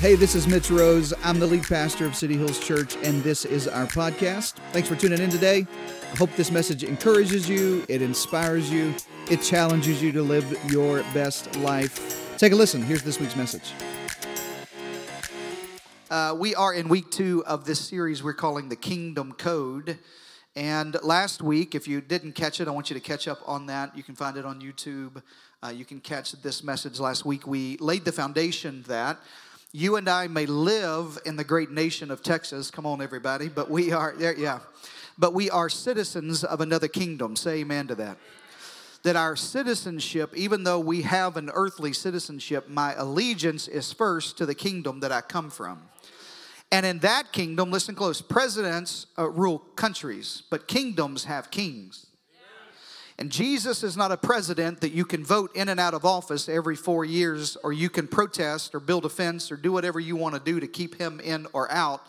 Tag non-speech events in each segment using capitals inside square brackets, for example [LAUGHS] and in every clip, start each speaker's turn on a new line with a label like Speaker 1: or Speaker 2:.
Speaker 1: Hey, this is Mitch Rose. I'm the lead pastor of City Hills Church, and this is our podcast. Thanks for tuning in today. I hope this message encourages you, it inspires you, it challenges you to live your best life. Take a listen. Here's this week's message. Uh, we are in week two of this series we're calling the Kingdom Code. And last week, if you didn't catch it, I want you to catch up on that. You can find it on YouTube. Uh, you can catch this message last week. We laid the foundation that you and I may live in the great nation of Texas. Come on, everybody. But we are, yeah, but we are citizens of another kingdom. Say amen to that. That our citizenship, even though we have an earthly citizenship, my allegiance is first to the kingdom that I come from. And in that kingdom, listen close, presidents uh, rule countries, but kingdoms have kings. And Jesus is not a president that you can vote in and out of office every four years, or you can protest or build a fence or do whatever you want to do to keep him in or out.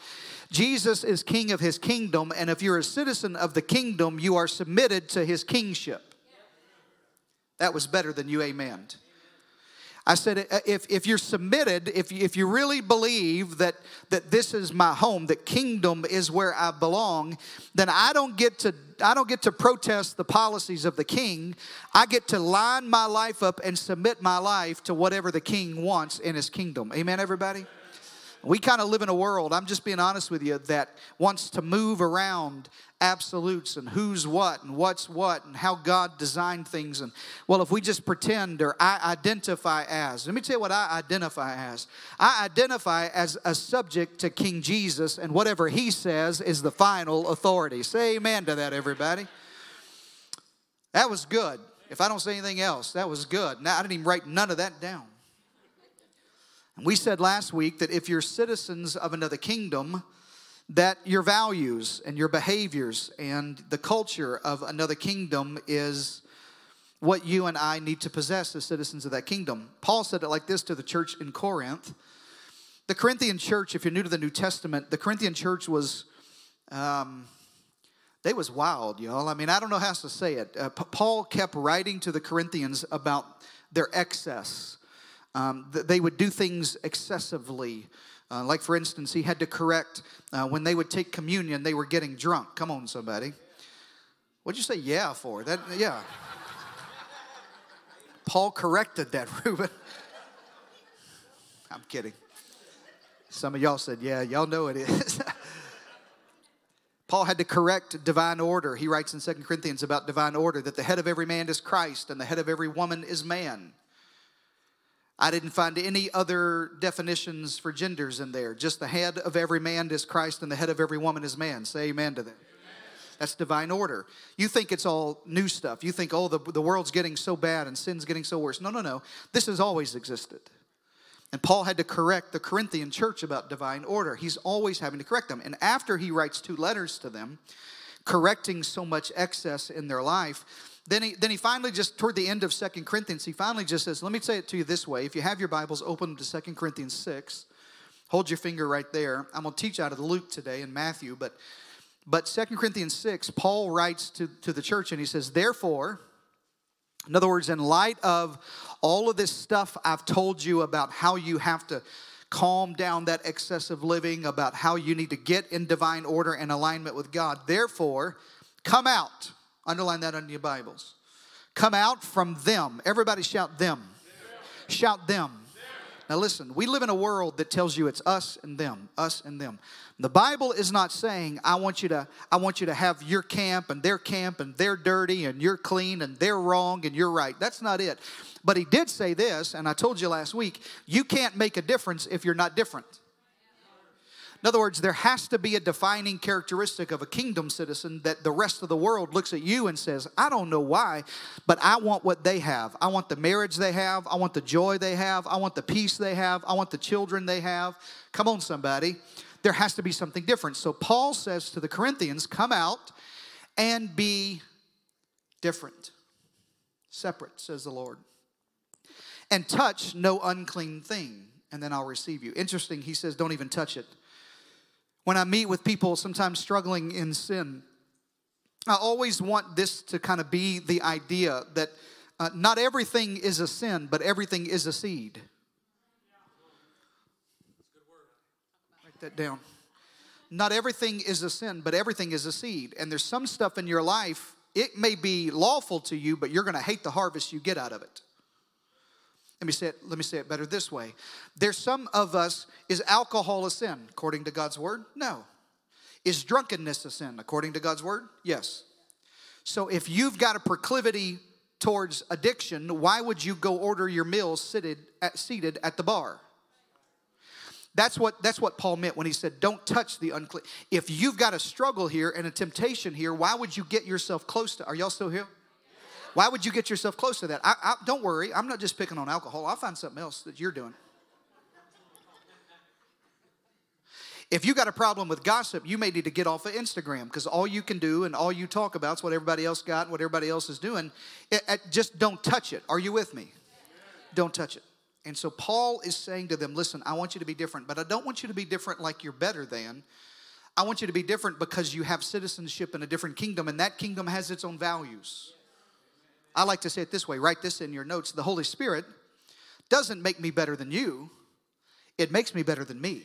Speaker 1: Jesus is king of his kingdom, and if you're a citizen of the kingdom, you are submitted to his kingship. That was better than you amen. I said, uh, if, if you're submitted, if, if you really believe that, that this is my home, that kingdom is where I belong, then I don't get to I don't get to protest the policies of the king. I get to line my life up and submit my life to whatever the king wants in his kingdom. Amen, everybody? We kind of live in a world, I'm just being honest with you, that wants to move around absolutes and who's what and what's what and how God designed things. And well, if we just pretend or I identify as, let me tell you what I identify as. I identify as a subject to King Jesus, and whatever he says is the final authority. Say amen to that, everybody. That was good. If I don't say anything else, that was good. Now, I didn't even write none of that down. We said last week that if you're citizens of another kingdom, that your values and your behaviors and the culture of another kingdom is what you and I need to possess as citizens of that kingdom. Paul said it like this to the church in Corinth. The Corinthian church, if you're new to the New Testament, the Corinthian church was, um, they was wild, y'all. I mean, I don't know how else to say it. Uh, Paul kept writing to the Corinthians about their excess um, they would do things excessively. Uh, like, for instance, he had to correct uh, when they would take communion, they were getting drunk. Come on, somebody. What'd you say, yeah, for? That, yeah. Paul corrected that, [LAUGHS] Reuben. I'm kidding. Some of y'all said, yeah, y'all know it is. [LAUGHS] Paul had to correct divine order. He writes in Second Corinthians about divine order that the head of every man is Christ and the head of every woman is man. I didn't find any other definitions for genders in there. Just the head of every man is Christ and the head of every woman is man. Say amen to that. That's divine order. You think it's all new stuff. You think, oh, the, the world's getting so bad and sin's getting so worse. No, no, no. This has always existed. And Paul had to correct the Corinthian church about divine order. He's always having to correct them. And after he writes two letters to them, correcting so much excess in their life, then he, then he finally just, toward the end of Second Corinthians, he finally just says, let me say it to you this way. If you have your Bibles, open to Second Corinthians 6. Hold your finger right there. I'm going to teach out of the Luke today and Matthew, but but Second Corinthians 6, Paul writes to, to the church and he says, Therefore, in other words, in light of all of this stuff I've told you about how you have to calm down that excessive living, about how you need to get in divine order and alignment with God, therefore, come out Underline that on your Bibles. Come out from them. Everybody shout them. Shout them. Now listen, we live in a world that tells you it's us and them, us and them. The Bible is not saying I want you to I want you to have your camp and their camp and they're dirty and you're clean and they're wrong and you're right. That's not it. But he did say this and I told you last week, you can't make a difference if you're not different. In other words, there has to be a defining characteristic of a kingdom citizen that the rest of the world looks at you and says, I don't know why, but I want what they have. I want the marriage they have. I want the joy they have. I want the peace they have. I want the children they have. Come on, somebody. There has to be something different. So Paul says to the Corinthians, Come out and be different, separate, says the Lord, and touch no unclean thing, and then I'll receive you. Interesting, he says, Don't even touch it. When I meet with people sometimes struggling in sin, I always want this to kind of be the idea that uh, not everything is a sin, but everything is a seed. Write that down. Not everything is a sin, but everything is a seed. And there's some stuff in your life, it may be lawful to you, but you're going to hate the harvest you get out of it. Let me say it, let me say it better this way. There's some of us, is alcohol a sin according to God's word? No. Is drunkenness a sin according to God's word? Yes. So if you've got a proclivity towards addiction, why would you go order your meals seated at, seated at the bar? That's what, that's what Paul meant when he said, Don't touch the unclean. If you've got a struggle here and a temptation here, why would you get yourself close to? Are y'all still here? Why would you get yourself close to that? I, I, don't worry, I'm not just picking on alcohol. I'll find something else that you're doing. If you got a problem with gossip, you may need to get off of Instagram because all you can do and all you talk about is what everybody else got and what everybody else is doing. It, it, just don't touch it. Are you with me? Don't touch it. And so Paul is saying to them, listen, I want you to be different, but I don't want you to be different like you're better than. I want you to be different because you have citizenship in a different kingdom, and that kingdom has its own values. I like to say it this way write this in your notes. The Holy Spirit doesn't make me better than you, it makes me better than me.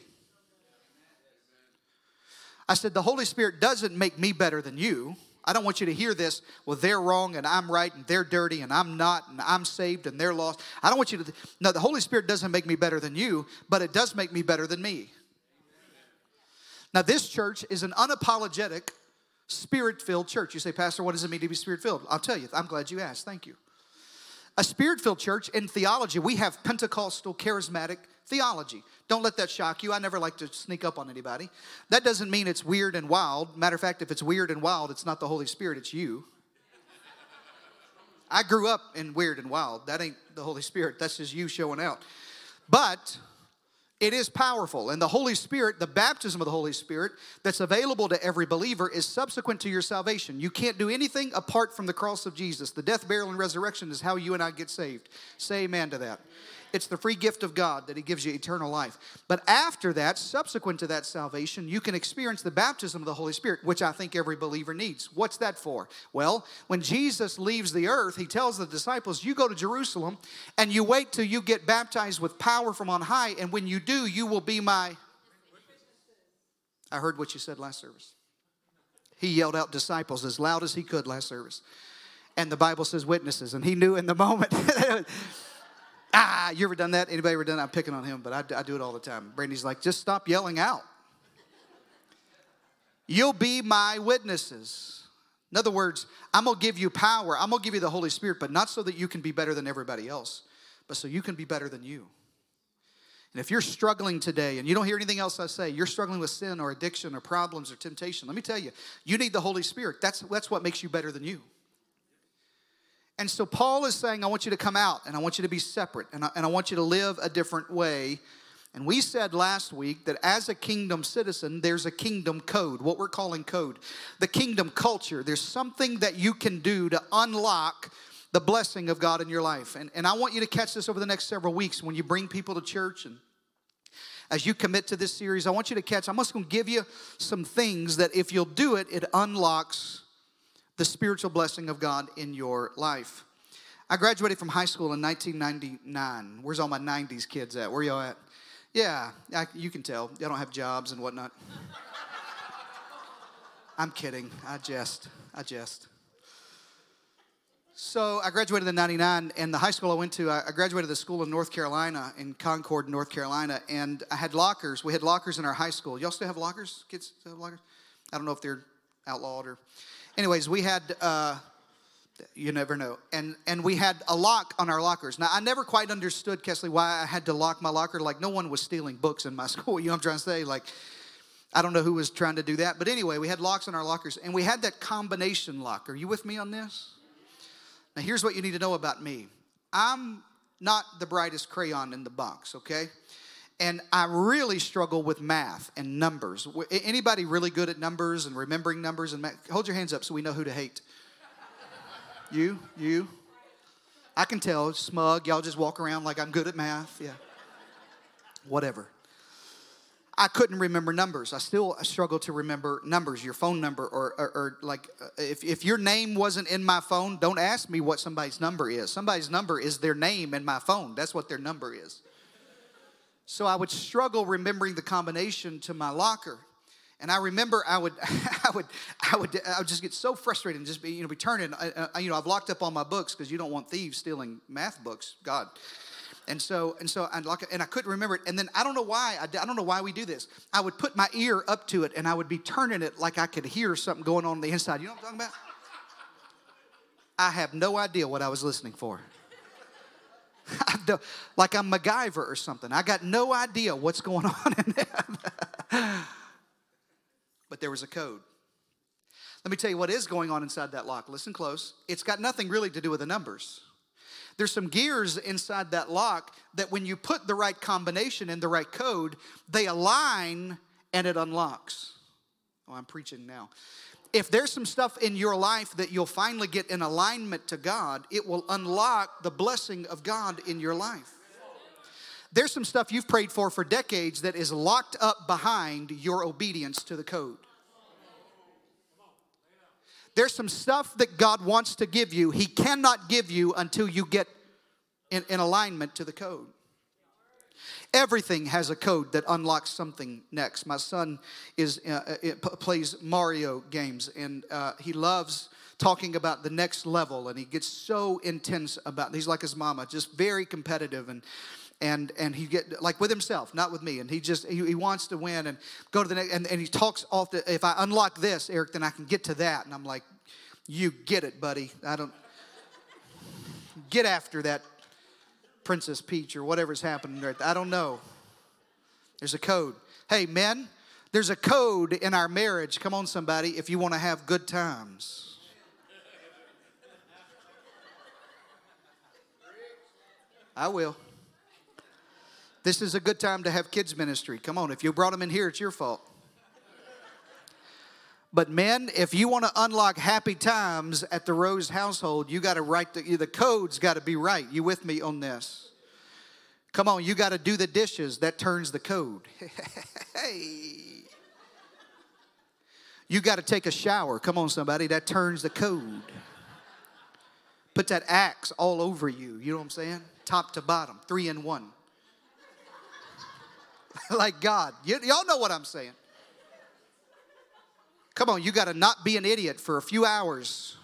Speaker 1: I said, The Holy Spirit doesn't make me better than you. I don't want you to hear this, well, they're wrong and I'm right and they're dirty and I'm not and I'm saved and they're lost. I don't want you to, no, the Holy Spirit doesn't make me better than you, but it does make me better than me. Now, this church is an unapologetic, spirit filled church. You say, Pastor, what does it mean to be spirit filled? I'll tell you. I'm glad you asked. Thank you. A spirit filled church in theology, we have Pentecostal charismatic theology. Don't let that shock you. I never like to sneak up on anybody. That doesn't mean it's weird and wild. Matter of fact, if it's weird and wild, it's not the Holy Spirit, it's you. I grew up in weird and wild. That ain't the Holy Spirit, that's just you showing out. But it is powerful. And the Holy Spirit, the baptism of the Holy Spirit that's available to every believer is subsequent to your salvation. You can't do anything apart from the cross of Jesus. The death, burial, and resurrection is how you and I get saved. Say amen to that. It's the free gift of God that He gives you eternal life. But after that, subsequent to that salvation, you can experience the baptism of the Holy Spirit, which I think every believer needs. What's that for? Well, when Jesus leaves the earth, He tells the disciples, You go to Jerusalem and you wait till you get baptized with power from on high, and when you do, you will be my. I heard what you said last service. He yelled out disciples as loud as he could last service. And the Bible says witnesses, and he knew in the moment. [LAUGHS] ah, you ever done that? Anybody ever done that? I'm picking on him, but I, I do it all the time. Brandy's like, just stop yelling out. You'll be my witnesses. In other words, I'm going to give you power. I'm going to give you the Holy Spirit, but not so that you can be better than everybody else, but so you can be better than you. And if you're struggling today and you don't hear anything else I say, you're struggling with sin or addiction or problems or temptation, let me tell you, you need the Holy Spirit. That's, that's what makes you better than you. And so Paul is saying, I want you to come out and I want you to be separate and I, and I want you to live a different way. And we said last week that as a kingdom citizen, there's a kingdom code, what we're calling code, the kingdom culture. There's something that you can do to unlock the blessing of God in your life. And, and I want you to catch this over the next several weeks when you bring people to church and as you commit to this series, I want you to catch, I'm just going to give you some things that if you'll do it, it unlocks the spiritual blessing of God in your life. I graduated from high school in 1999. Where's all my 90s kids at? Where y'all at? Yeah, I, you can tell. Y'all don't have jobs and whatnot. [LAUGHS] I'm kidding. I jest. I jest. So I graduated in 99, and the high school I went to, I graduated the school in North Carolina, in Concord, North Carolina, and I had lockers. We had lockers in our high school. Y'all still have lockers? Kids still have lockers? I don't know if they're outlawed or anyways, we had, uh, you never know. And, and we had a lock on our lockers. Now, I never quite understood, Kesley, why I had to lock my locker. Like, no one was stealing books in my [LAUGHS] school. You know what I'm trying to say? Like, I don't know who was trying to do that. But anyway, we had locks on our lockers. And we had that combination lock. Are you with me on this? Now, here's what you need to know about me I'm not the brightest crayon in the box, okay? And I really struggle with math and numbers. Anybody really good at numbers and remembering numbers and math? Hold your hands up so we know who to hate. You, you. I can tell, smug. Y'all just walk around like I'm good at math. Yeah. Whatever. I couldn't remember numbers. I still struggle to remember numbers, your phone number, or, or, or, like uh, if, if your name wasn't in my phone, don't ask me what somebody's number is. Somebody's number is their name in my phone. That's what their number is. So I would struggle remembering the combination to my locker. And I remember I would, [LAUGHS] I would, I would, I would just get so frustrated and just be, you know, be turning. I, I, you know, I've locked up all my books because you don't want thieves stealing math books. God. And so, and so, lock it, and I couldn't remember it. And then I don't know why. I, I don't know why we do this. I would put my ear up to it, and I would be turning it like I could hear something going on on the inside. You know what I'm talking about? I have no idea what I was listening for. [LAUGHS] like I'm MacGyver or something. I got no idea what's going [LAUGHS] on in there. but there was a code. Let me tell you what is going on inside that lock. Listen close. It's got nothing really to do with the numbers. There's some gears inside that lock that when you put the right combination in the right code, they align and it unlocks. Oh, I'm preaching now. If there's some stuff in your life that you'll finally get in alignment to God, it will unlock the blessing of God in your life. There's some stuff you've prayed for for decades that is locked up behind your obedience to the code. There's some stuff that God wants to give you, He cannot give you until you get in, in alignment to the code. Everything has a code that unlocks something next. My son is uh, uh plays Mario games, and uh, he loves talking about the next level, and he gets so intense about. He's like his mama, just very competitive and and and he get like with himself not with me and he just he, he wants to win and go to the next and, and he talks off the if i unlock this eric then i can get to that and i'm like you get it buddy i don't get after that princess peach or whatever's happening there. I don't know. There's a code. Hey men there's a code in our marriage. Come on somebody if you want to have good times. I will. This is a good time to have kids' ministry. Come on, if you brought them in here, it's your fault. But men, if you want to unlock happy times at the Rose household, you got to write the, the code's got to be right. You with me on this? Come on, you got to do the dishes. That turns the code. [LAUGHS] hey. You got to take a shower. Come on, somebody. That turns the code. Put that axe all over you. You know what I'm saying? Top to bottom, three in one. [LAUGHS] like God. Y- y'all know what I'm saying. Come on, you got to not be an idiot for a few hours.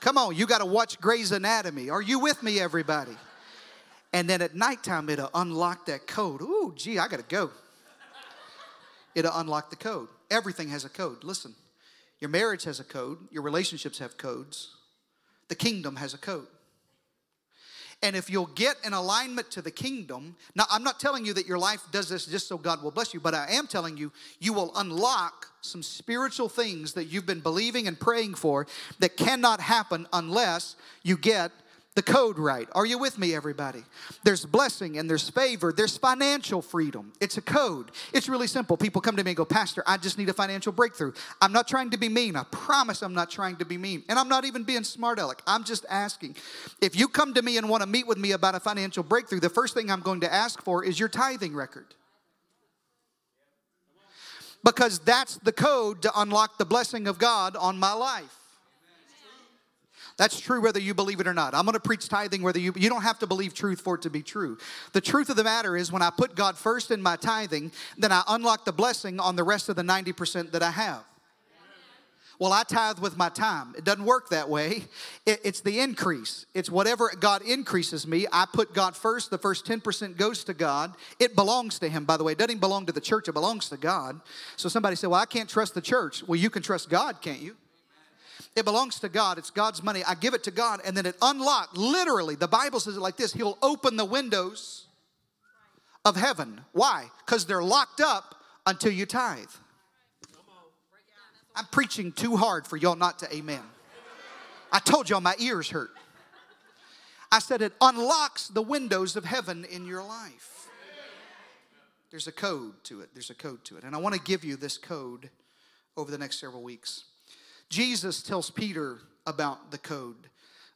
Speaker 1: Come on, you got to watch Grey's Anatomy. Are you with me, everybody? And then at nighttime, it'll unlock that code. Ooh, gee, I got to go. It'll unlock the code. Everything has a code. Listen, your marriage has a code, your relationships have codes, the kingdom has a code. And if you'll get an alignment to the kingdom, now I'm not telling you that your life does this just so God will bless you, but I am telling you, you will unlock some spiritual things that you've been believing and praying for that cannot happen unless you get the code right. Are you with me, everybody? There's blessing and there's favor, there's financial freedom. It's a code. It's really simple. People come to me and go, Pastor, I just need a financial breakthrough. I'm not trying to be mean. I promise I'm not trying to be mean. And I'm not even being smart aleck. I'm just asking. If you come to me and want to meet with me about a financial breakthrough, the first thing I'm going to ask for is your tithing record because that's the code to unlock the blessing of God on my life. That's true whether you believe it or not. I'm going to preach tithing whether you you don't have to believe truth for it to be true. The truth of the matter is when I put God first in my tithing, then I unlock the blessing on the rest of the 90% that I have. Well, I tithe with my time. It doesn't work that way. It, it's the increase. It's whatever God increases me. I put God first. The first 10% goes to God. It belongs to Him, by the way. It doesn't belong to the church, it belongs to God. So somebody said, Well, I can't trust the church. Well, you can trust God, can't you? It belongs to God. It's God's money. I give it to God, and then it unlocked. Literally, the Bible says it like this He'll open the windows of heaven. Why? Because they're locked up until you tithe. I'm preaching too hard for y'all not to amen. I told y'all my ears hurt. I said it unlocks the windows of heaven in your life. There's a code to it. There's a code to it. And I want to give you this code over the next several weeks. Jesus tells Peter about the code.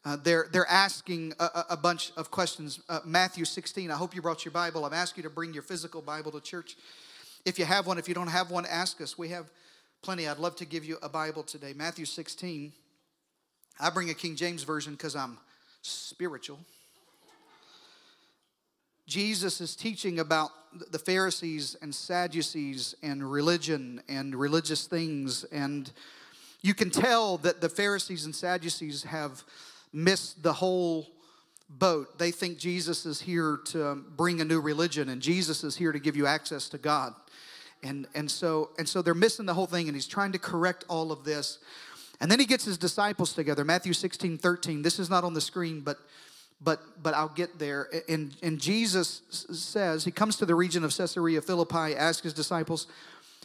Speaker 1: Uh, they're, they're asking a, a bunch of questions. Uh, Matthew 16, I hope you brought your Bible. I've asked you to bring your physical Bible to church. If you have one, if you don't have one, ask us. We have plenty. I'd love to give you a Bible today. Matthew 16. I bring a King James Version because I'm spiritual. Jesus is teaching about the Pharisees and Sadducees and religion and religious things. And you can tell that the Pharisees and Sadducees have missed the whole boat. They think Jesus is here to bring a new religion and Jesus is here to give you access to God. And, and, so, and so they're missing the whole thing, and he's trying to correct all of this. And then he gets his disciples together. Matthew 16, 13. This is not on the screen, but but but I'll get there. And, and Jesus says, he comes to the region of Caesarea Philippi, asks his disciples,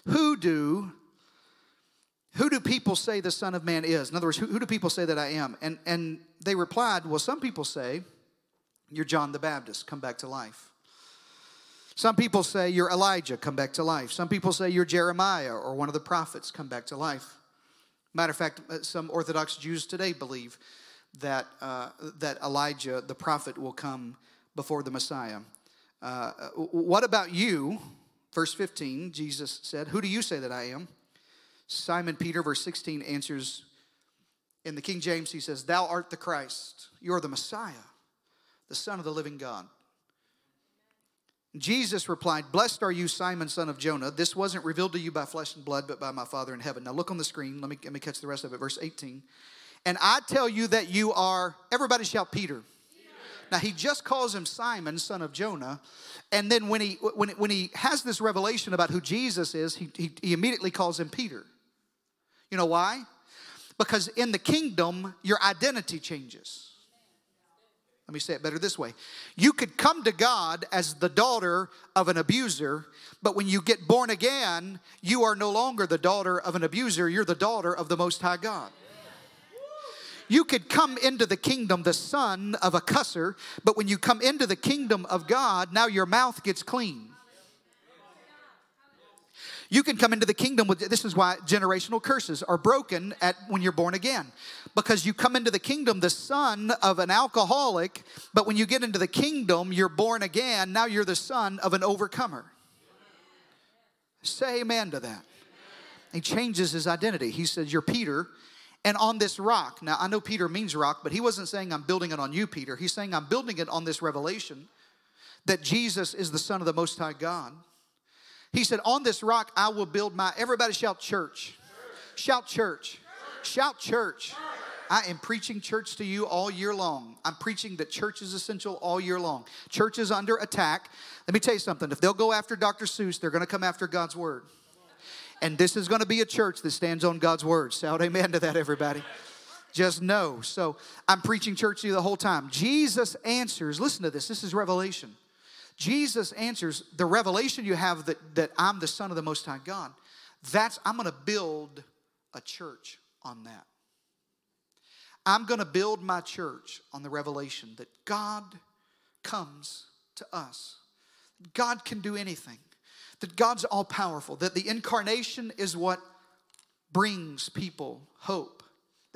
Speaker 1: Who do who do people say the Son of Man is? In other words, who, who do people say that I am? And and they replied, Well, some people say you're John the Baptist, come back to life. Some people say you're Elijah, come back to life. Some people say you're Jeremiah or one of the prophets, come back to life. Matter of fact, uh, some Orthodox Jews today believe that, uh, that Elijah, the prophet, will come before the Messiah. Uh, what about you? Verse 15, Jesus said, Who do you say that I am? Simon Peter, verse 16, answers in the King James, he says, Thou art the Christ. You're the Messiah, the Son of the living God. Jesus replied, Blessed are you, Simon, son of Jonah. This wasn't revealed to you by flesh and blood, but by my Father in heaven. Now look on the screen. Let me, let me catch the rest of it. Verse 18. And I tell you that you are, everybody shout Peter. Now he just calls him Simon, son of Jonah. And then when he when, when he has this revelation about who Jesus is, he, he, he immediately calls him Peter. You know why? Because in the kingdom, your identity changes. Let me say it better this way. You could come to God as the daughter of an abuser, but when you get born again, you are no longer the daughter of an abuser, you're the daughter of the Most High God. You could come into the kingdom the son of a cusser, but when you come into the kingdom of God, now your mouth gets clean. You can come into the kingdom with this is why generational curses are broken at when you're born again. Because you come into the kingdom the son of an alcoholic, but when you get into the kingdom, you're born again, now you're the son of an overcomer. Say amen to that. He changes his identity. He says, You're Peter, and on this rock. Now, I know Peter means rock, but he wasn't saying, I'm building it on you, Peter. He's saying, I'm building it on this revelation that Jesus is the Son of the Most High God. He said, On this rock I will build my, everybody shout church. church. Shout church. church. Shout church. church. I am preaching church to you all year long. I'm preaching that church is essential all year long. Church is under attack. Let me tell you something. If they'll go after Dr. Seuss, they're going to come after God's word. And this is going to be a church that stands on God's word. Shout amen to that, everybody. Just know. So I'm preaching church to you the whole time. Jesus answers, listen to this, this is revelation. Jesus answers the revelation you have that, that I'm the Son of the Most High God. That's, I'm going to build a church on that. I'm going to build my church on the revelation that God comes to us. God can do anything that God's all powerful, that the incarnation is what brings people hope,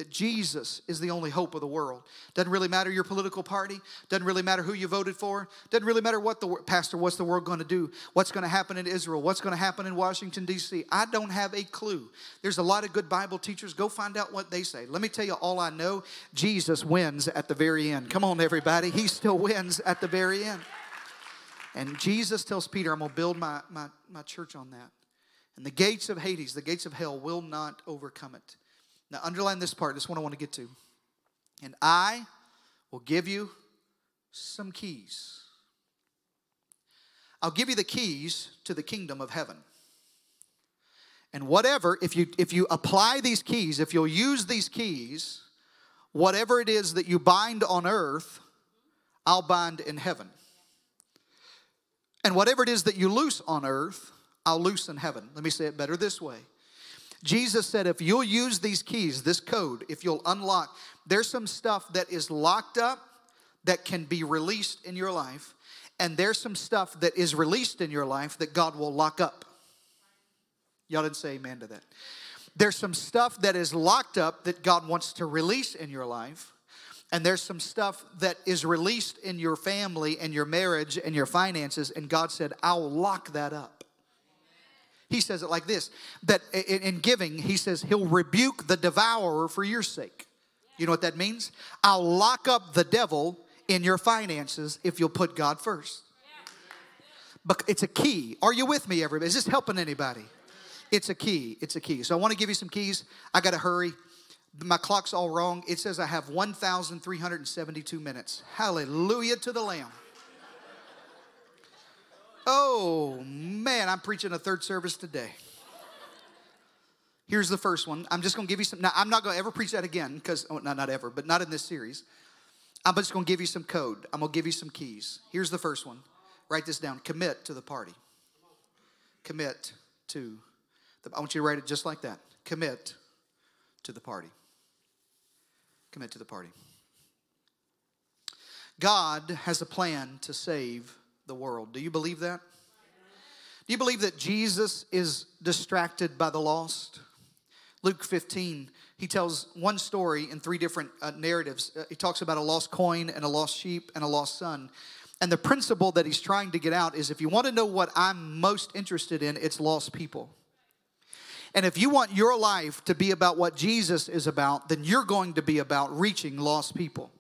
Speaker 1: that Jesus is the only hope of the world. Doesn't really matter your political party, doesn't really matter who you voted for, doesn't really matter what the pastor, what's the world going to do, what's going to happen in Israel, what's going to happen in Washington, D.C. I don't have a clue. There's a lot of good Bible teachers. Go find out what they say. Let me tell you all I know Jesus wins at the very end. Come on, everybody. He still wins at the very end. And Jesus tells Peter, I'm going to build my, my, my church on that. And the gates of Hades, the gates of hell, will not overcome it. Now, underline this part. This one I want to get to. And I will give you some keys. I'll give you the keys to the kingdom of heaven. And whatever, if you if you apply these keys, if you'll use these keys, whatever it is that you bind on earth, I'll bind in heaven. And whatever it is that you loose on earth, I'll loose in heaven. Let me say it better this way. Jesus said, if you'll use these keys, this code, if you'll unlock, there's some stuff that is locked up that can be released in your life, and there's some stuff that is released in your life that God will lock up. Y'all didn't say amen to that. There's some stuff that is locked up that God wants to release in your life, and there's some stuff that is released in your family and your marriage and your finances, and God said, I'll lock that up. He says it like this that in giving, he says, He'll rebuke the devourer for your sake. You know what that means? I'll lock up the devil in your finances if you'll put God first. But it's a key. Are you with me, everybody? Is this helping anybody? It's a key. It's a key. So I want to give you some keys. I got to hurry. My clock's all wrong. It says I have 1,372 minutes. Hallelujah to the Lamb. Oh, man, I'm preaching a third service today. Here's the first one. I'm just going to give you some. Now, I'm not going to ever preach that again because, oh, not, not ever, but not in this series. I'm just going to give you some code. I'm going to give you some keys. Here's the first one. Write this down. Commit to the party. Commit to the, I want you to write it just like that. Commit to the party. Commit to the party. God has a plan to save the world. Do you believe that? Do you believe that Jesus is distracted by the lost? Luke 15, he tells one story in three different uh, narratives. Uh, he talks about a lost coin and a lost sheep and a lost son. And the principle that he's trying to get out is if you want to know what I'm most interested in, it's lost people. And if you want your life to be about what Jesus is about, then you're going to be about reaching lost people.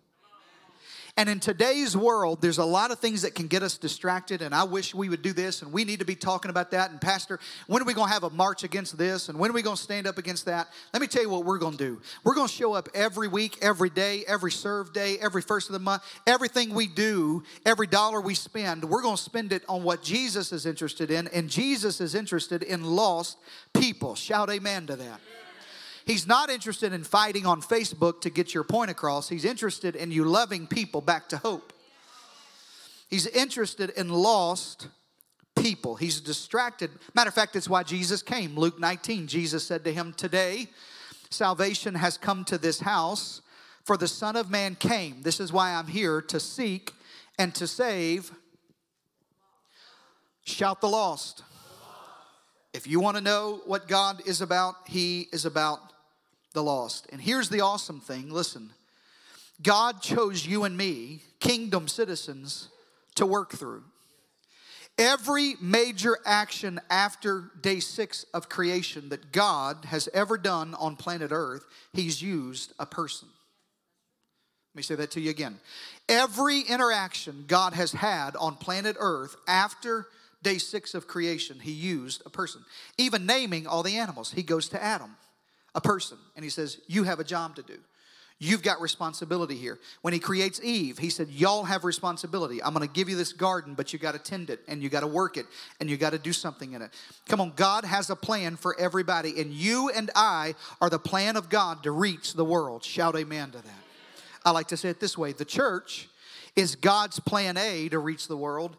Speaker 1: And in today's world, there's a lot of things that can get us distracted. And I wish we would do this, and we need to be talking about that. And, Pastor, when are we going to have a march against this? And when are we going to stand up against that? Let me tell you what we're going to do. We're going to show up every week, every day, every serve day, every first of the month. Everything we do, every dollar we spend, we're going to spend it on what Jesus is interested in. And Jesus is interested in lost people. Shout amen to that. He's not interested in fighting on Facebook to get your point across. He's interested in you loving people back to hope. He's interested in lost people. He's distracted. Matter of fact, it's why Jesus came. Luke 19, Jesus said to him, Today, salvation has come to this house, for the Son of Man came. This is why I'm here to seek and to save. Shout the lost. If you want to know what God is about, He is about the lost. And here's the awesome thing listen, God chose you and me, kingdom citizens, to work through. Every major action after day six of creation that God has ever done on planet Earth, He's used a person. Let me say that to you again. Every interaction God has had on planet Earth after day six of creation, He used a person. Even naming all the animals, He goes to Adam a person and he says, You have a job to do. You've got responsibility here. When he creates Eve, he said, Y'all have responsibility. I'm going to give you this garden, but you got to tend it and you got to work it and you got to do something in it. Come on, God has a plan for everybody, and you and I are the plan of God to reach the world. Shout amen to that. I like to say it this way the church is God's plan A to reach the world,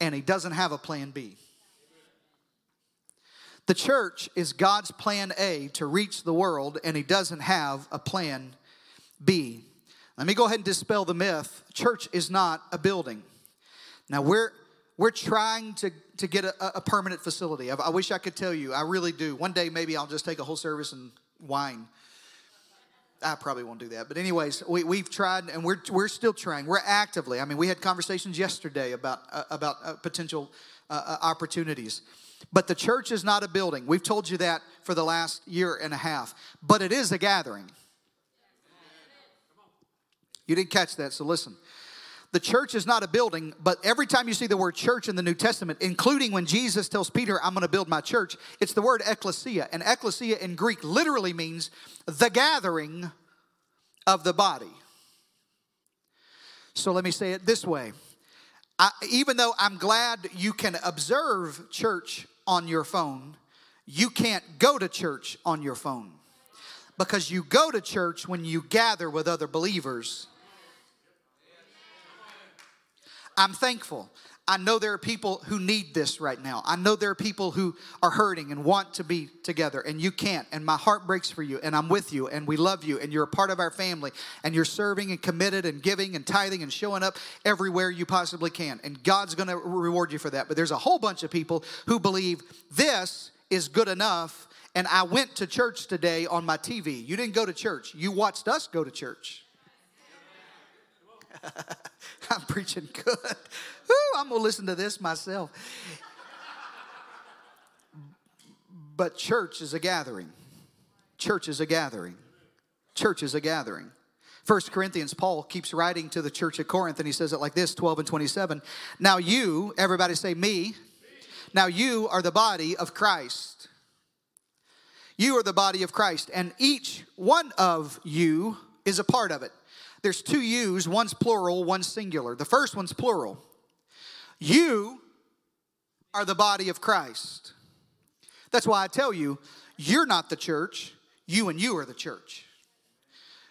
Speaker 1: and he doesn't have a plan B. The church is God's plan A to reach the world, and He doesn't have a plan B. Let me go ahead and dispel the myth. Church is not a building. Now, we're, we're trying to, to get a, a permanent facility. I, I wish I could tell you. I really do. One day, maybe I'll just take a whole service and whine. I probably won't do that. But, anyways, we, we've tried and we're, we're still trying. We're actively. I mean, we had conversations yesterday about, uh, about uh, potential uh, uh opportunities. But the church is not a building. We've told you that for the last year and a half. But it is a gathering. You didn't catch that, so listen. The church is not a building, but every time you see the word church in the New Testament, including when Jesus tells Peter, I'm going to build my church, it's the word ecclesia. And ecclesia in Greek literally means the gathering of the body. So let me say it this way. I, even though I'm glad you can observe church on your phone, you can't go to church on your phone. Because you go to church when you gather with other believers. I'm thankful. I know there are people who need this right now. I know there are people who are hurting and want to be together, and you can't. And my heart breaks for you, and I'm with you, and we love you, and you're a part of our family, and you're serving and committed and giving and tithing and showing up everywhere you possibly can. And God's gonna reward you for that. But there's a whole bunch of people who believe this is good enough. And I went to church today on my TV. You didn't go to church, you watched us go to church. [LAUGHS] I'm preaching good. I'm going to listen to this myself. But church is a gathering. Church is a gathering. Church is a gathering. First Corinthians, Paul keeps writing to the church at Corinth, and he says it like this 12 and 27. Now you, everybody say me, now you are the body of Christ. You are the body of Christ, and each one of you is a part of it. There's two yous, one's plural, one's singular. The first one's plural. You are the body of Christ. That's why I tell you, you're not the church, you and you are the church.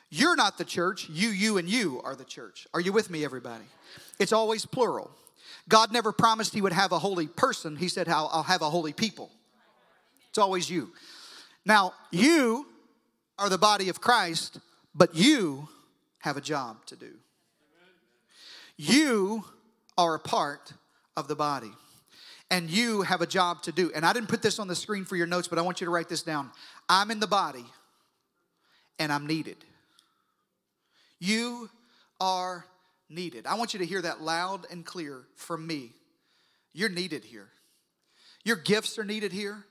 Speaker 1: You're not the church, you, you, and you are the church. Are you with me, everybody? It's always plural. God never promised He would have a holy person, He said, I'll have a holy people. It's always you. Now, you are the body of Christ, but you have a job to do. You are a part of the body, and you have a job to do. And I didn't put this on the screen for your notes, but I want you to write this down. I'm in the body, and I'm needed. You are needed. I want you to hear that loud and clear from me. You're needed here. Your gifts are needed here.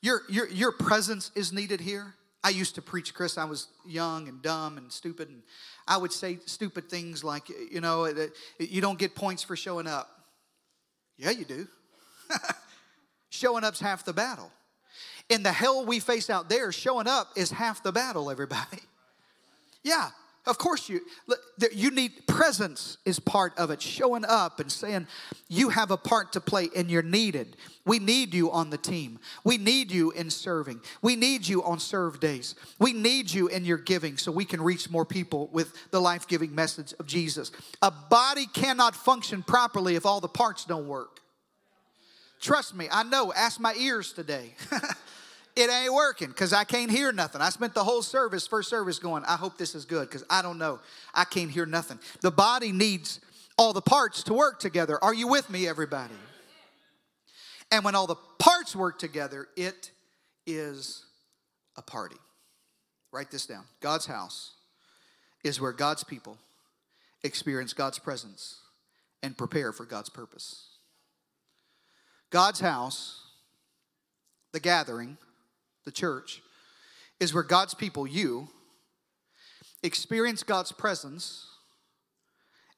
Speaker 1: Your, your, your presence is needed here. I used to preach, Chris. I was young and dumb and stupid, and I would say stupid things like, you know, you don't get points for showing up. Yeah, you do. [LAUGHS] showing up's half the battle. In the hell we face out there, showing up is half the battle, everybody. [LAUGHS] Yeah, of course, you you need presence is part of it. Showing up and saying you have a part to play and you're needed. We need you on the team. We need you in serving. We need you on serve days. We need you in your giving so we can reach more people with the life-giving message of Jesus. A body cannot function properly if all the parts don't work. Trust me, I know. Ask my ears today. [LAUGHS] it ain't working because I can't hear nothing. I spent the whole service, first service, going, I hope this is good because I don't know. I can't hear nothing. The body needs all the parts to work together. Are you with me, everybody? And when all the parts work together, it is a party. Write this down God's house is where God's people experience God's presence and prepare for God's purpose. God's house, the gathering, the church, is where God's people, you, experience God's presence,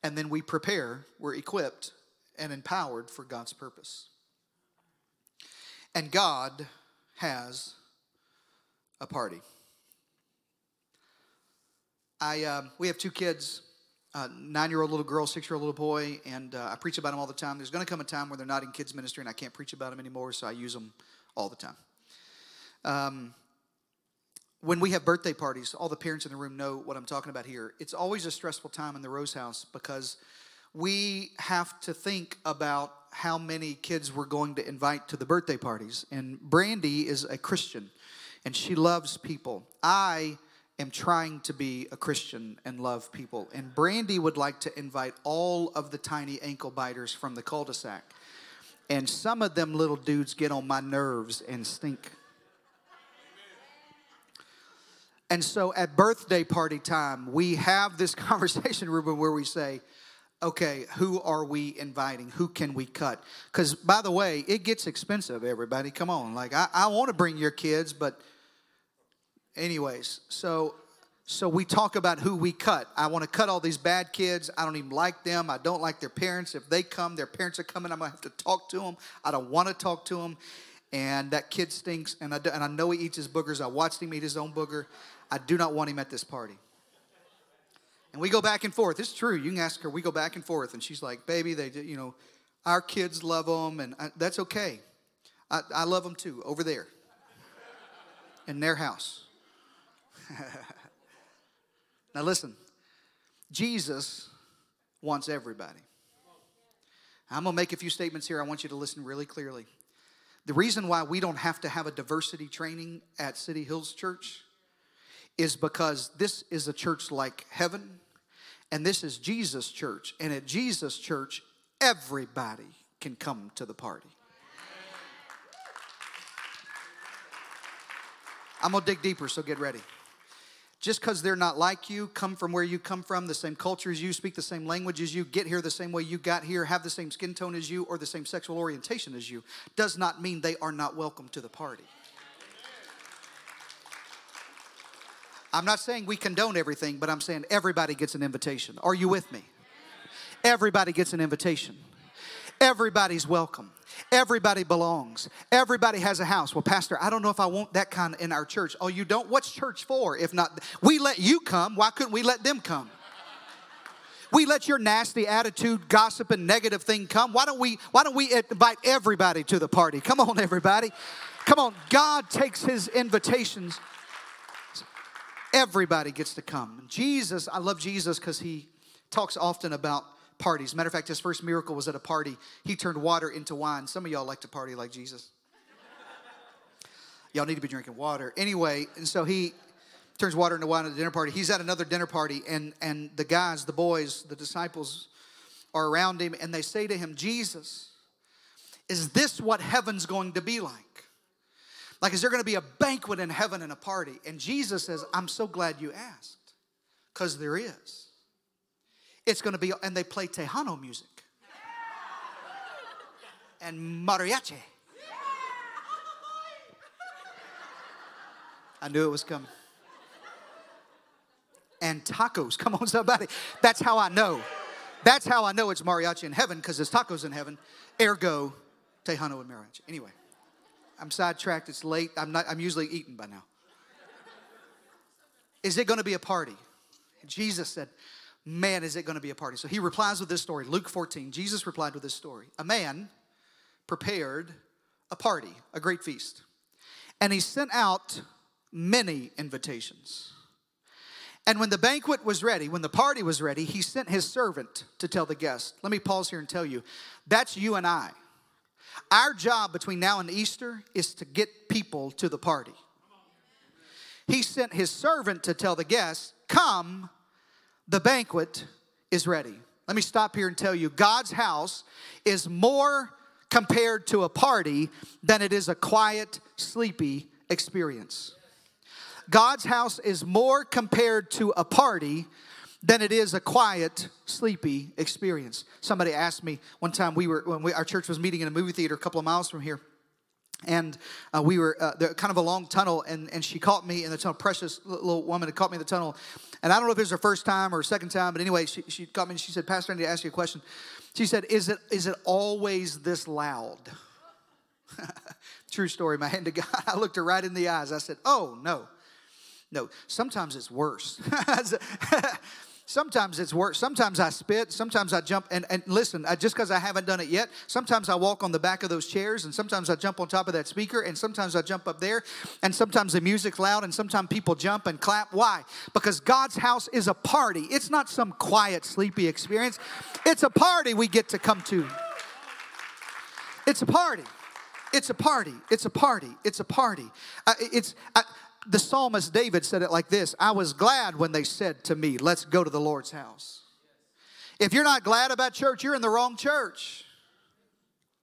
Speaker 1: and then we prepare, we're equipped and empowered for God's purpose. And God has a party. I, uh, we have two kids, a nine-year-old little girl, six-year-old little boy, and uh, I preach about them all the time. There's going to come a time where they're not in kids ministry, and I can't preach about them anymore, so I use them all the time. Um, when we have birthday parties, all the parents in the room know what I'm talking about here. It's always a stressful time in the Rose House because we have to think about how many kids we're going to invite to the birthday parties. And Brandy is a Christian and she loves people. I am trying to be a Christian and love people. And Brandy would like to invite all of the tiny ankle biters from the cul de sac. And some of them little dudes get on my nerves and stink. And so at birthday party time, we have this [LAUGHS] conversation, Ruben, where we say, okay, who are we inviting? Who can we cut? Because, by the way, it gets expensive, everybody. Come on. Like, I, I want to bring your kids, but, anyways, so. So we talk about who we cut. I want to cut all these bad kids. I don't even like them. I don't like their parents. If they come, their parents are coming. I'm gonna have to talk to them. I don't want to talk to them. And that kid stinks. And I, do, and I know he eats his boogers. I watched him eat his own booger. I do not want him at this party. And we go back and forth. It's true. You can ask her. We go back and forth, and she's like, "Baby, they, you know, our kids love them, and I, that's okay. I, I love them too over there in their house." [LAUGHS] now listen, Jesus wants everybody. I'm gonna make a few statements here. I want you to listen really clearly. The reason why we don't have to have a diversity training at City Hills Church is because this is a church like heaven, and this is Jesus' church. And at Jesus' church, everybody can come to the party. I'm gonna dig deeper, so get ready. Just because they're not like you, come from where you come from, the same culture as you, speak the same language as you, get here the same way you got here, have the same skin tone as you, or the same sexual orientation as you, does not mean they are not welcome to the party. I'm not saying we condone everything, but I'm saying everybody gets an invitation. Are you with me? Everybody gets an invitation. Everybody's welcome. Everybody belongs. Everybody has a house. Well, Pastor, I don't know if I want that kind in our church. Oh, you don't? What's church for? If not, we let you come. Why couldn't we let them come? We let your nasty attitude, gossip, and negative thing come. Why don't we? Why don't we invite everybody to the party? Come on, everybody. Come on. God takes His invitations. Everybody gets to come. Jesus, I love Jesus because He talks often about parties. Matter of fact, his first miracle was at a party. He turned water into wine. Some of y'all like to party like Jesus. y'all need to be drinking water. Anyway, and so he turns water into wine at a dinner party. He's at another dinner party, and, and the guys, the boys, the disciples are around him, and they say to him, Jesus, is this what heaven's going to be like? Like, is there going to be a banquet in heaven and a party? And Jesus says, I'm so glad you asked, because there is. It's going to be, and they play Tejano music and mariachi. I knew it was coming. And tacos. Come on, somebody. That's how I know. That's how I know it's mariachi in heaven because there's tacos in heaven. Ergo, Tejano and mariachi. Anyway, I'm sidetracked. It's late. I'm not. I'm usually eating by now. Is it going to be a party? Jesus said, man, is it going to be a party? So he replies with this story Luke 14. Jesus replied with this story A man prepared a party, a great feast, and he sent out many invitations. And when the banquet was ready, when the party was ready, he sent his servant to tell the guests. Let me pause here and tell you that's you and I. Our job between now and Easter is to get people to the party. He sent his servant to tell the guests, Come the banquet is ready. Let me stop here and tell you God's house is more compared to a party than it is a quiet, sleepy experience. God's house is more compared to a party than it is a quiet, sleepy experience. Somebody asked me one time we were when we, our church was meeting in a movie theater a couple of miles from here and uh, we were uh, kind of a long tunnel and, and she caught me in the tunnel precious little woman caught me in the tunnel. And i don't know if it was her first time or second time but anyway she, she caught me and she said pastor i need to ask you a question. She said is it is it always this loud? [LAUGHS] True story my hand to god. [LAUGHS] I looked her right in the eyes. I said oh no. No. Sometimes it's worse [LAUGHS] Sometimes it's work. Sometimes I spit. Sometimes I jump. And, and listen, I, just because I haven't done it yet, sometimes I walk on the back of those chairs, and sometimes I jump on top of that speaker, and sometimes I jump up there, and sometimes the music's loud, and sometimes people jump and clap. Why? Because God's house is a party. It's not some quiet, sleepy experience, it's a party we get to come to. It's a party. It's a party. It's a party. It's a party. Uh, it's. The psalmist David said it like this I was glad when they said to me, Let's go to the Lord's house. If you're not glad about church, you're in the wrong church.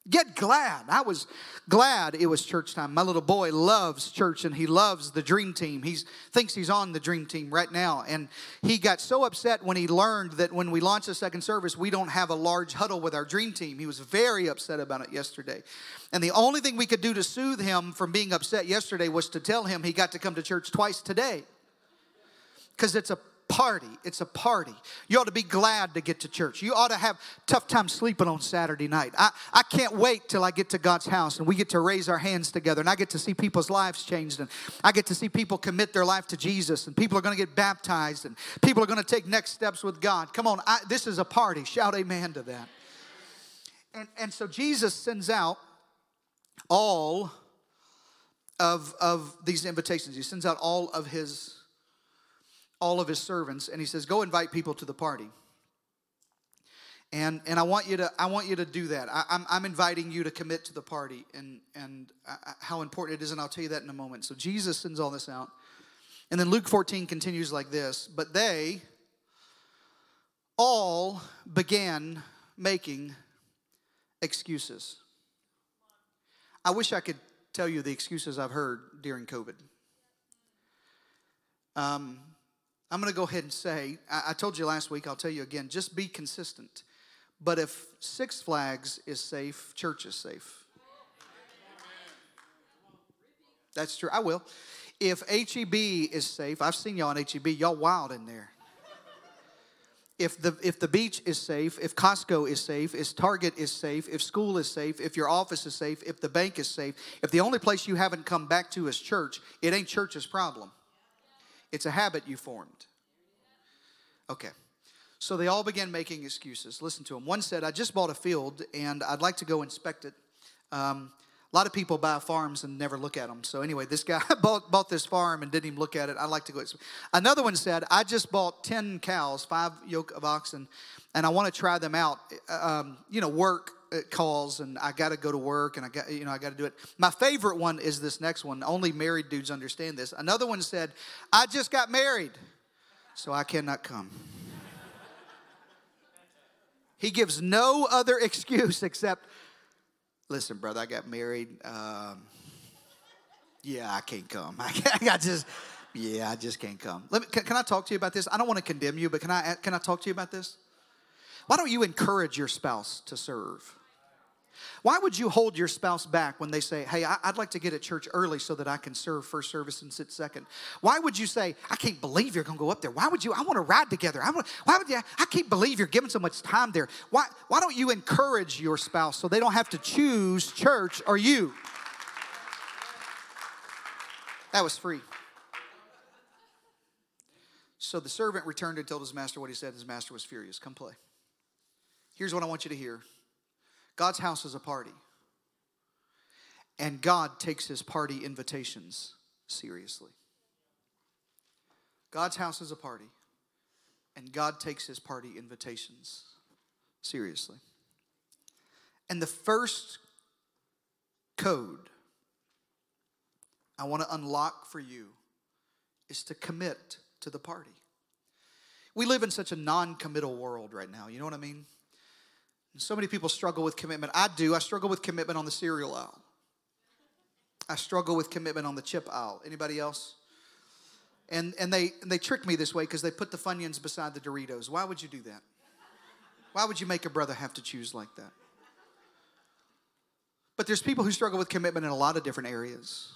Speaker 1: Get glad. I was glad it was church time. My little boy loves church and he loves the dream team. He thinks he's on the dream team right now. And he got so upset when he learned that when we launched the second service, we don't have a large huddle with our dream team. He was very upset about it yesterday. And the only thing we could do to soothe him from being upset yesterday was to tell him he got to come to church twice today. Because it's a party. It's a party. You ought to be glad to get to church. You ought to have tough time sleeping on Saturday night. I, I can't wait till I get to God's house and we get to raise our hands together and I get to see people's lives changed and I get to see people commit their life to Jesus and people are going to get baptized and people are going to take next steps with God. Come on, I, this is a party. Shout amen to that. And, and so Jesus sends out all of, of these invitations. He sends out all of his all of his servants and he says, Go invite people to the party. And, and I want you to I want you to do that. I, am I'm, I'm inviting you to commit to the party and and uh, how important it is, and I'll tell you that in a moment. So Jesus sends all this out, and then Luke 14 continues like this. But they all began making excuses. I wish I could tell you the excuses I've heard during COVID. Um, I'm going to go ahead and say, I, I told you last week, I'll tell you again, just be consistent. But if Six Flags is safe, church is safe. That's true. I will. If HEB is safe, I've seen y'all on HEB, y'all wild in there. If the, if the beach is safe, if Costco is safe, if Target is safe, if school is safe, if your office is safe, if the bank is safe, if the only place you haven't come back to is church, it ain't church's problem. It's a habit you formed. Okay. So they all began making excuses. Listen to them. One said, I just bought a field and I'd like to go inspect it. Um, a lot of people buy farms and never look at them. So anyway, this guy [LAUGHS] bought, bought this farm and didn't even look at it. I'd like to go. Another one said, I just bought 10 cows, five yoke of oxen, and I want to try them out. Um, you know, work uh, calls and I got to go to work and I got, you know, I got to do it. My favorite one is this next one. Only married dudes understand this. Another one said, I just got married, so I cannot come. He gives no other excuse [LAUGHS] except, listen, brother, I got married. Um, yeah, I can't come. [LAUGHS] I, I just, yeah, I just can't come. Let me, can, can I talk to you about this? I don't want to condemn you, but can I, can I talk to you about this? Why don't you encourage your spouse to serve? Why would you hold your spouse back when they say, Hey, I'd like to get at church early so that I can serve first service and sit second? Why would you say, I can't believe you're going to go up there? Why would you? I want to ride together. I want, why would you? I can't believe you're giving so much time there. Why, why don't you encourage your spouse so they don't have to choose church or you? That was free. So the servant returned and told his master what he said. His master was furious. Come play. Here's what I want you to hear God's house is a party. And God takes his party invitations seriously. God's house is a party. And God takes his party invitations seriously. And the first code I want to unlock for you is to commit to the party. We live in such a non committal world right now. You know what I mean? So many people struggle with commitment. I do. I struggle with commitment on the cereal aisle. I struggle with commitment on the chip aisle. Anybody else? And, and they, and they trick me this way because they put the Funyuns beside the Doritos. Why would you do that? Why would you make a brother have to choose like that? But there's people who struggle with commitment in a lot of different areas.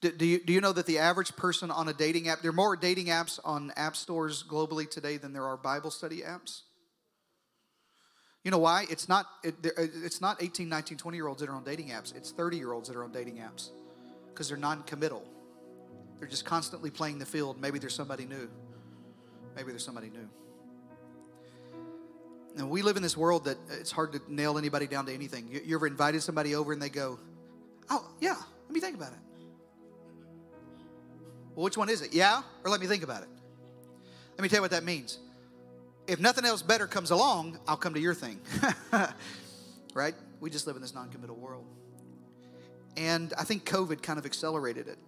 Speaker 1: Do, do, you, do you know that the average person on a dating app, there are more dating apps on app stores globally today than there are Bible study apps? You know why? It's not, it, uh, it's not 18, 19, 20 year olds that are on dating apps. It's 30 year olds that are on dating apps because they're non committal. They're just constantly playing the field. Maybe there's somebody new. Maybe there's somebody new. And we live in this world that uh, it's hard to nail anybody down to anything. You, you ever invited somebody over and they go, Oh, yeah, let me think about it. Well, which one is it? Yeah, or let me think about it? Let me tell you what that means if nothing else better comes along, I'll come to your thing. [LAUGHS] right? We just live in this non committal world. And I think COVID kind of accelerated it.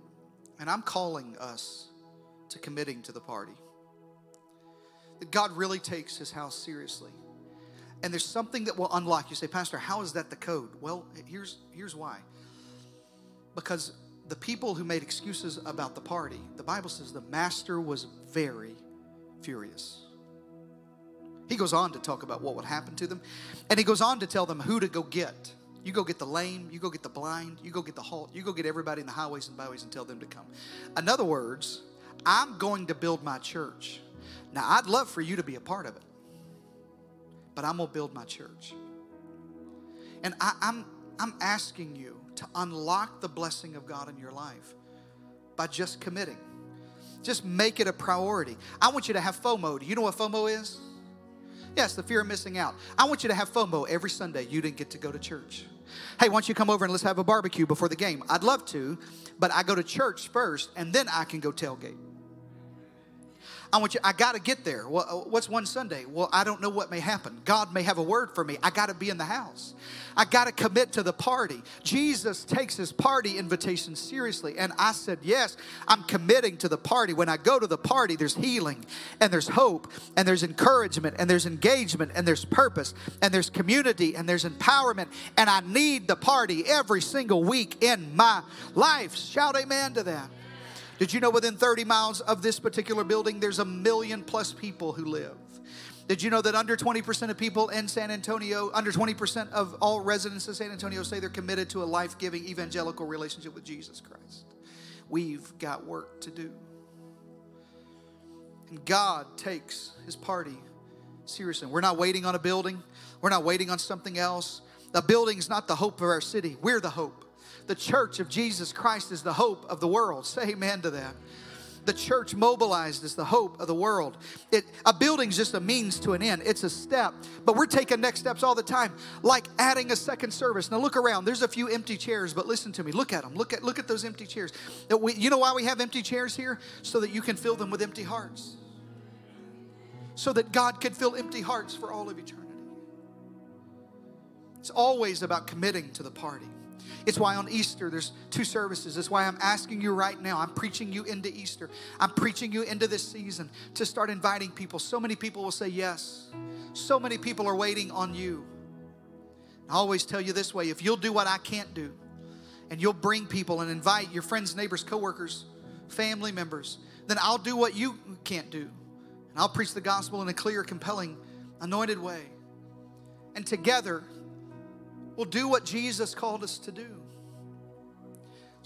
Speaker 1: And I'm calling us to committing to the party. That God really takes his house seriously. And there's something that will unlock. You say, Pastor, how is that the code? Well, here's, here's why. Because the people who made excuses about the party, the Bible says the master was very furious. He goes on to talk about what would happen to them. And he goes on to tell them who to go get. You go get the lame, you go get the blind, you go get the halt, you go get everybody in the highways and byways and tell them to come. In other words, I'm going to build my church. Now, I'd love for you to be a part of it, but I'm going to build my church. And I, am I'm, I'm asking you to unlock the blessing of God in your life by just committing. Just make it a priority. I want you to have FOMO. Do you know what FOMO is? Yes, the fear of missing out. I want you to have FOMO every Sunday. You didn't get to go to church. Hey, why don't you come over and let's have a barbecue before the game? I'd love to, but I go to church first and then I can go tailgate. I want you, I got to get there. Well, uh, what's one Sunday? Well, I don't know what may happen. God may have a word for me. I got to be in the house. I got to commit to the party. Jesus takes his party invitation seriously. And I said, Yes, I'm committing to the party. When I go to the party, there's healing and there's hope and there's encouragement and there's engagement and there's purpose and there's community and there's empowerment. And I need the party every single week in my life. Shout amen to that. Did you know within 30 miles of this particular building, there's a million plus people who live? Did you know that under 20% of people in San Antonio, under 20% of all residents of San Antonio say they're committed to a life giving evangelical relationship with Jesus Christ? we've got work to do. And God takes his party seriously. We're not waiting on a building, we're not waiting on something else. The building's not the hope of our city, we're the hope. The church of Jesus Christ is the hope of the world. Say amen to that the church mobilized is the hope of the world. It, a building's just a means to an end, it's a step. But we're taking next steps all the time, like adding a second service. Now look around, there's a few empty chairs, but listen to me. Look at them. Look at, look at those empty chairs. You know why we have empty chairs here? So that you can fill them with empty hearts. So that God can fill empty hearts for all of eternity. It's always about committing to the party. It's why on Easter there's two services. It's why I'm asking you right now. I'm preaching you into Easter. I'm preaching you into this season to start inviting people. So many people will say yes. So many people are waiting on you. I always tell you this way if you'll do what I can't do, and you'll bring people and invite your friends, neighbors, coworkers, family members, then I'll do what you can't do. And I'll preach the gospel in a clear, compelling, anointed way. And together, We'll do what Jesus called us to do.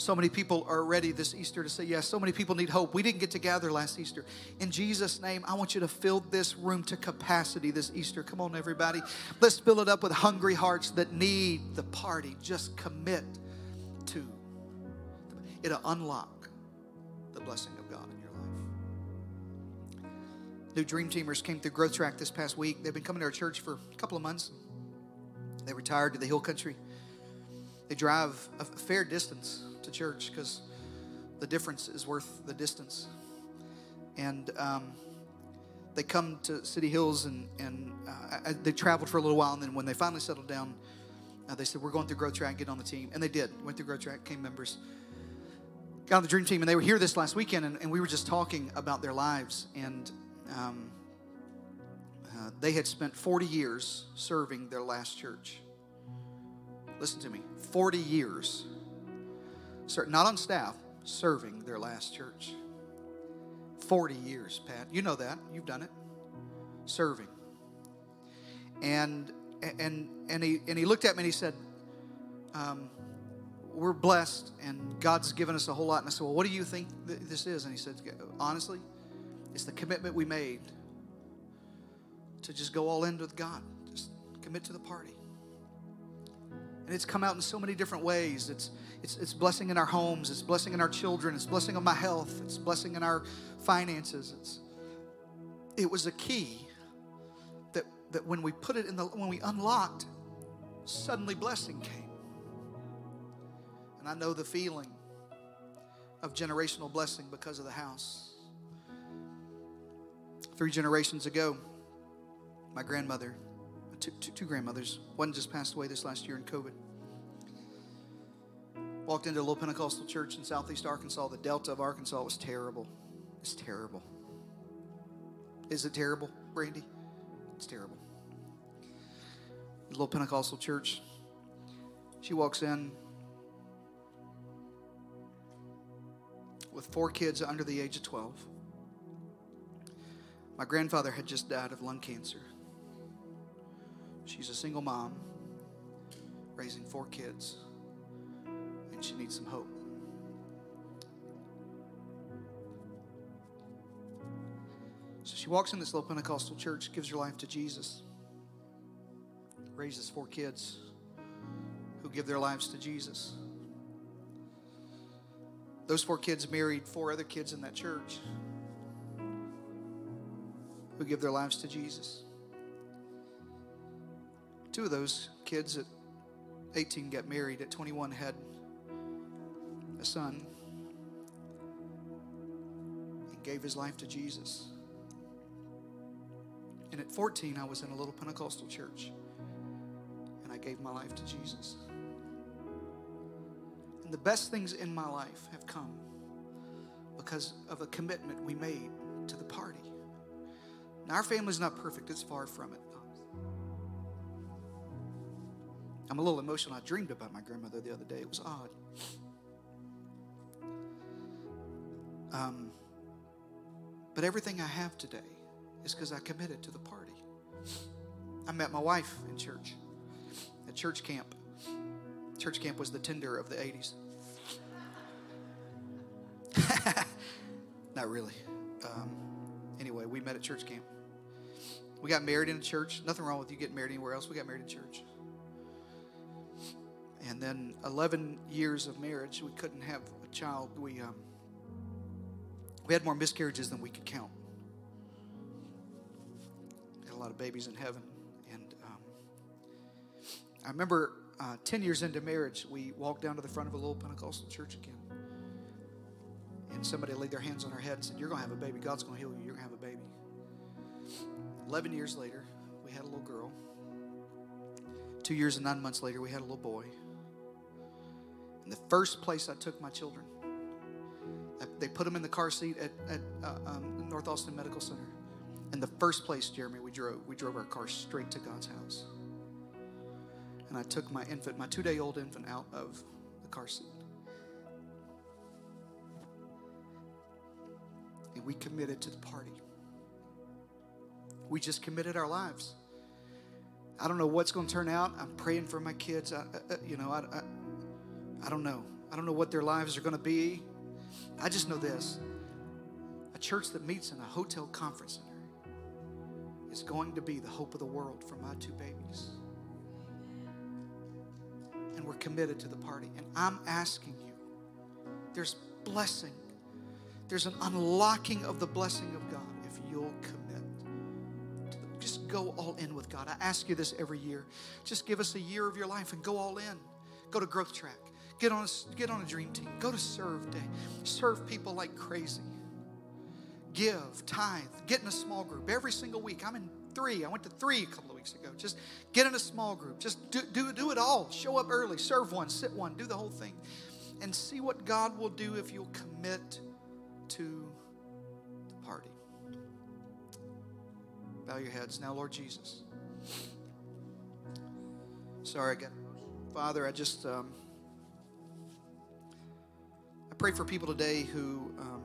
Speaker 1: So many people are ready this Easter to say yes. So many people need hope. We didn't get to gather last Easter. In Jesus' name, I want you to fill this room to capacity this Easter. Come on, everybody. Let's fill it up with hungry hearts that need the party. Just commit to it'll unlock the blessing of God in your life. New Dream Teamers came through Growth Track this past week. They've been coming to our church for a couple of months. They retired to the hill country. They drive a fair distance to church because the difference is worth the distance. And um, they come to City Hills and, and uh, they traveled for a little while. And then when they finally settled down, uh, they said, We're going through Growth Track, get on the team. And they did. Went through Growth Track, came members, got on the dream team. And they were here this last weekend, and, and we were just talking about their lives. And um, uh, they had spent 40 years serving their last church. Listen to me 40 years, not on staff, serving their last church. 40 years, Pat. You know that. You've done it. Serving. And and and he and he looked at me and he said, um, "We're blessed, and God's given us a whole lot." And I said, "Well, what do you think this is?" And he said, "Honestly, it's the commitment we made to just go all in with God, just commit to the party. And it's come out in so many different ways. It's, it's, it's blessing in our homes, it's blessing in our children, it's blessing on my health, it's blessing in our finances. It's, it was a key that, that when we put it in the, when we unlocked, suddenly blessing came. And I know the feeling of generational blessing because of the house. Three generations ago, my grandmother, two, two, two grandmothers, one just passed away this last year in COVID. Walked into a little Pentecostal church in southeast Arkansas. The Delta of Arkansas was terrible. It's terrible. Is it terrible, Brandy? It's terrible. A little Pentecostal church. She walks in with four kids under the age of 12. My grandfather had just died of lung cancer. She's a single mom raising four kids, and she needs some hope. So she walks in this little Pentecostal church, gives her life to Jesus, raises four kids who give their lives to Jesus. Those four kids married four other kids in that church who give their lives to Jesus. Two of those kids at 18 got married, at 21 had a son and gave his life to Jesus. And at 14, I was in a little Pentecostal church and I gave my life to Jesus. And the best things in my life have come because of a commitment we made to the party. Now, our family's not perfect, it's far from it. I'm a little emotional. I dreamed about my grandmother the other day. It was odd. Um, but everything I have today is because I committed to the party. I met my wife in church, at church camp. Church camp was the Tinder of the 80s. [LAUGHS] Not really. Um, anyway, we met at church camp. We got married in a church. Nothing wrong with you getting married anywhere else. We got married in church. And then 11 years of marriage, we couldn't have a child. We um, we had more miscarriages than we could count. Had a lot of babies in heaven, and um, I remember uh, 10 years into marriage, we walked down to the front of a little Pentecostal church again. And somebody laid their hands on our head and said, You're going to have a baby. God's going to heal you. You're going to have a baby. 11 years later, we had a little girl. Two years and nine months later, we had a little boy. And the first place I took my children, they put them in the car seat at, at uh, um, North Austin Medical Center. And the first place, Jeremy, we drove, we drove our car straight to God's house. And I took my infant, my two day old infant, out of the car seat. And we committed to the party. We just committed our lives. I don't know what's going to turn out. I'm praying for my kids. I, I, you know, I, I don't know. I don't know what their lives are going to be. I just know this a church that meets in a hotel conference center is going to be the hope of the world for my two babies. And we're committed to the party. And I'm asking you, there's blessing, there's an unlocking of the blessing of God if you'll commit just go all in with God. I ask you this every year. Just give us a year of your life and go all in. Go to Growth Track. Get on a, get on a dream team. Go to Serve Day. Serve people like crazy. Give, tithe, get in a small group every single week. I'm in three. I went to three a couple of weeks ago. Just get in a small group. Just do, do, do it all. Show up early. Serve one, sit one, do the whole thing. And see what God will do if you'll commit to the party. Bow your heads now, Lord Jesus. Sorry, I got Father, I just um, pray for people today who um,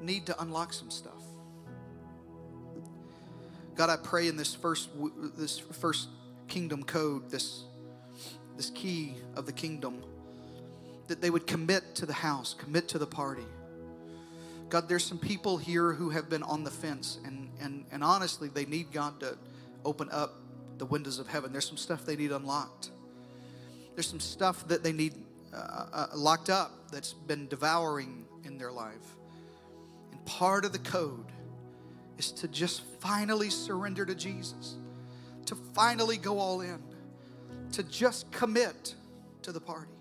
Speaker 1: need to unlock some stuff. God, I pray in this first this first kingdom code, this this key of the kingdom, that they would commit to the house, commit to the party. God, there's some people here who have been on the fence, and, and, and honestly, they need God to open up the windows of heaven. There's some stuff they need unlocked. There's some stuff that they need uh, locked up that's been devouring in their life. And part of the code is to just finally surrender to Jesus, to finally go all in, to just commit to the party.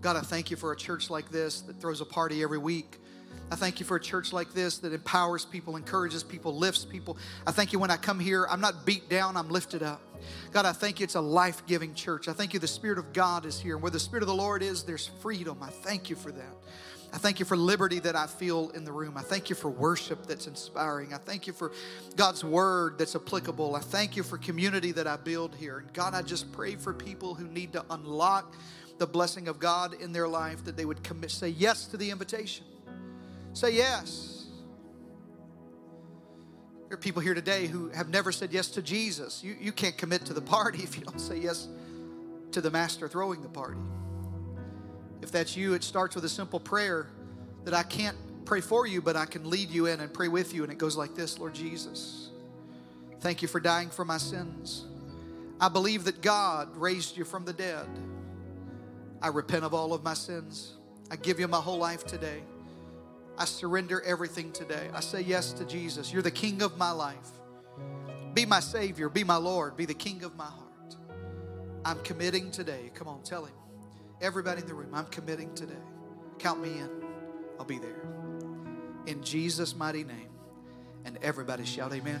Speaker 1: God, I thank you for a church like this that throws a party every week I thank you for a church like this that empowers people, encourages people, lifts people. I thank you when I come here, I'm not beat down, I'm lifted up. God, I thank you it's a life giving church. I thank you the Spirit of God is here. And where the Spirit of the Lord is, there's freedom. I thank you for that. I thank you for liberty that I feel in the room. I thank you for worship that's inspiring. I thank you for God's word that's applicable. I thank you for community that I build here. And God, I just pray for people who need to unlock the blessing of God in their life that they would commit, say yes to the invitation. Say yes. There are people here today who have never said yes to Jesus. You, you can't commit to the party [LAUGHS] if you don't say yes to the master throwing the party. If that's you, it starts with a simple prayer that I can't pray for you, but I can lead you in and pray with you. And it goes like this Lord Jesus, thank you for dying for my sins. I believe that God raised you from the dead. I repent of all of my sins. I give you my whole life today. I surrender everything today. I say yes to Jesus. You're the King of my life. Be my Savior. Be my Lord. Be the King of my heart. I'm committing today. Come on, tell Him. Everybody in the room, I'm committing today. Count me in. I'll be there. In Jesus' mighty name. And everybody shout, Amen.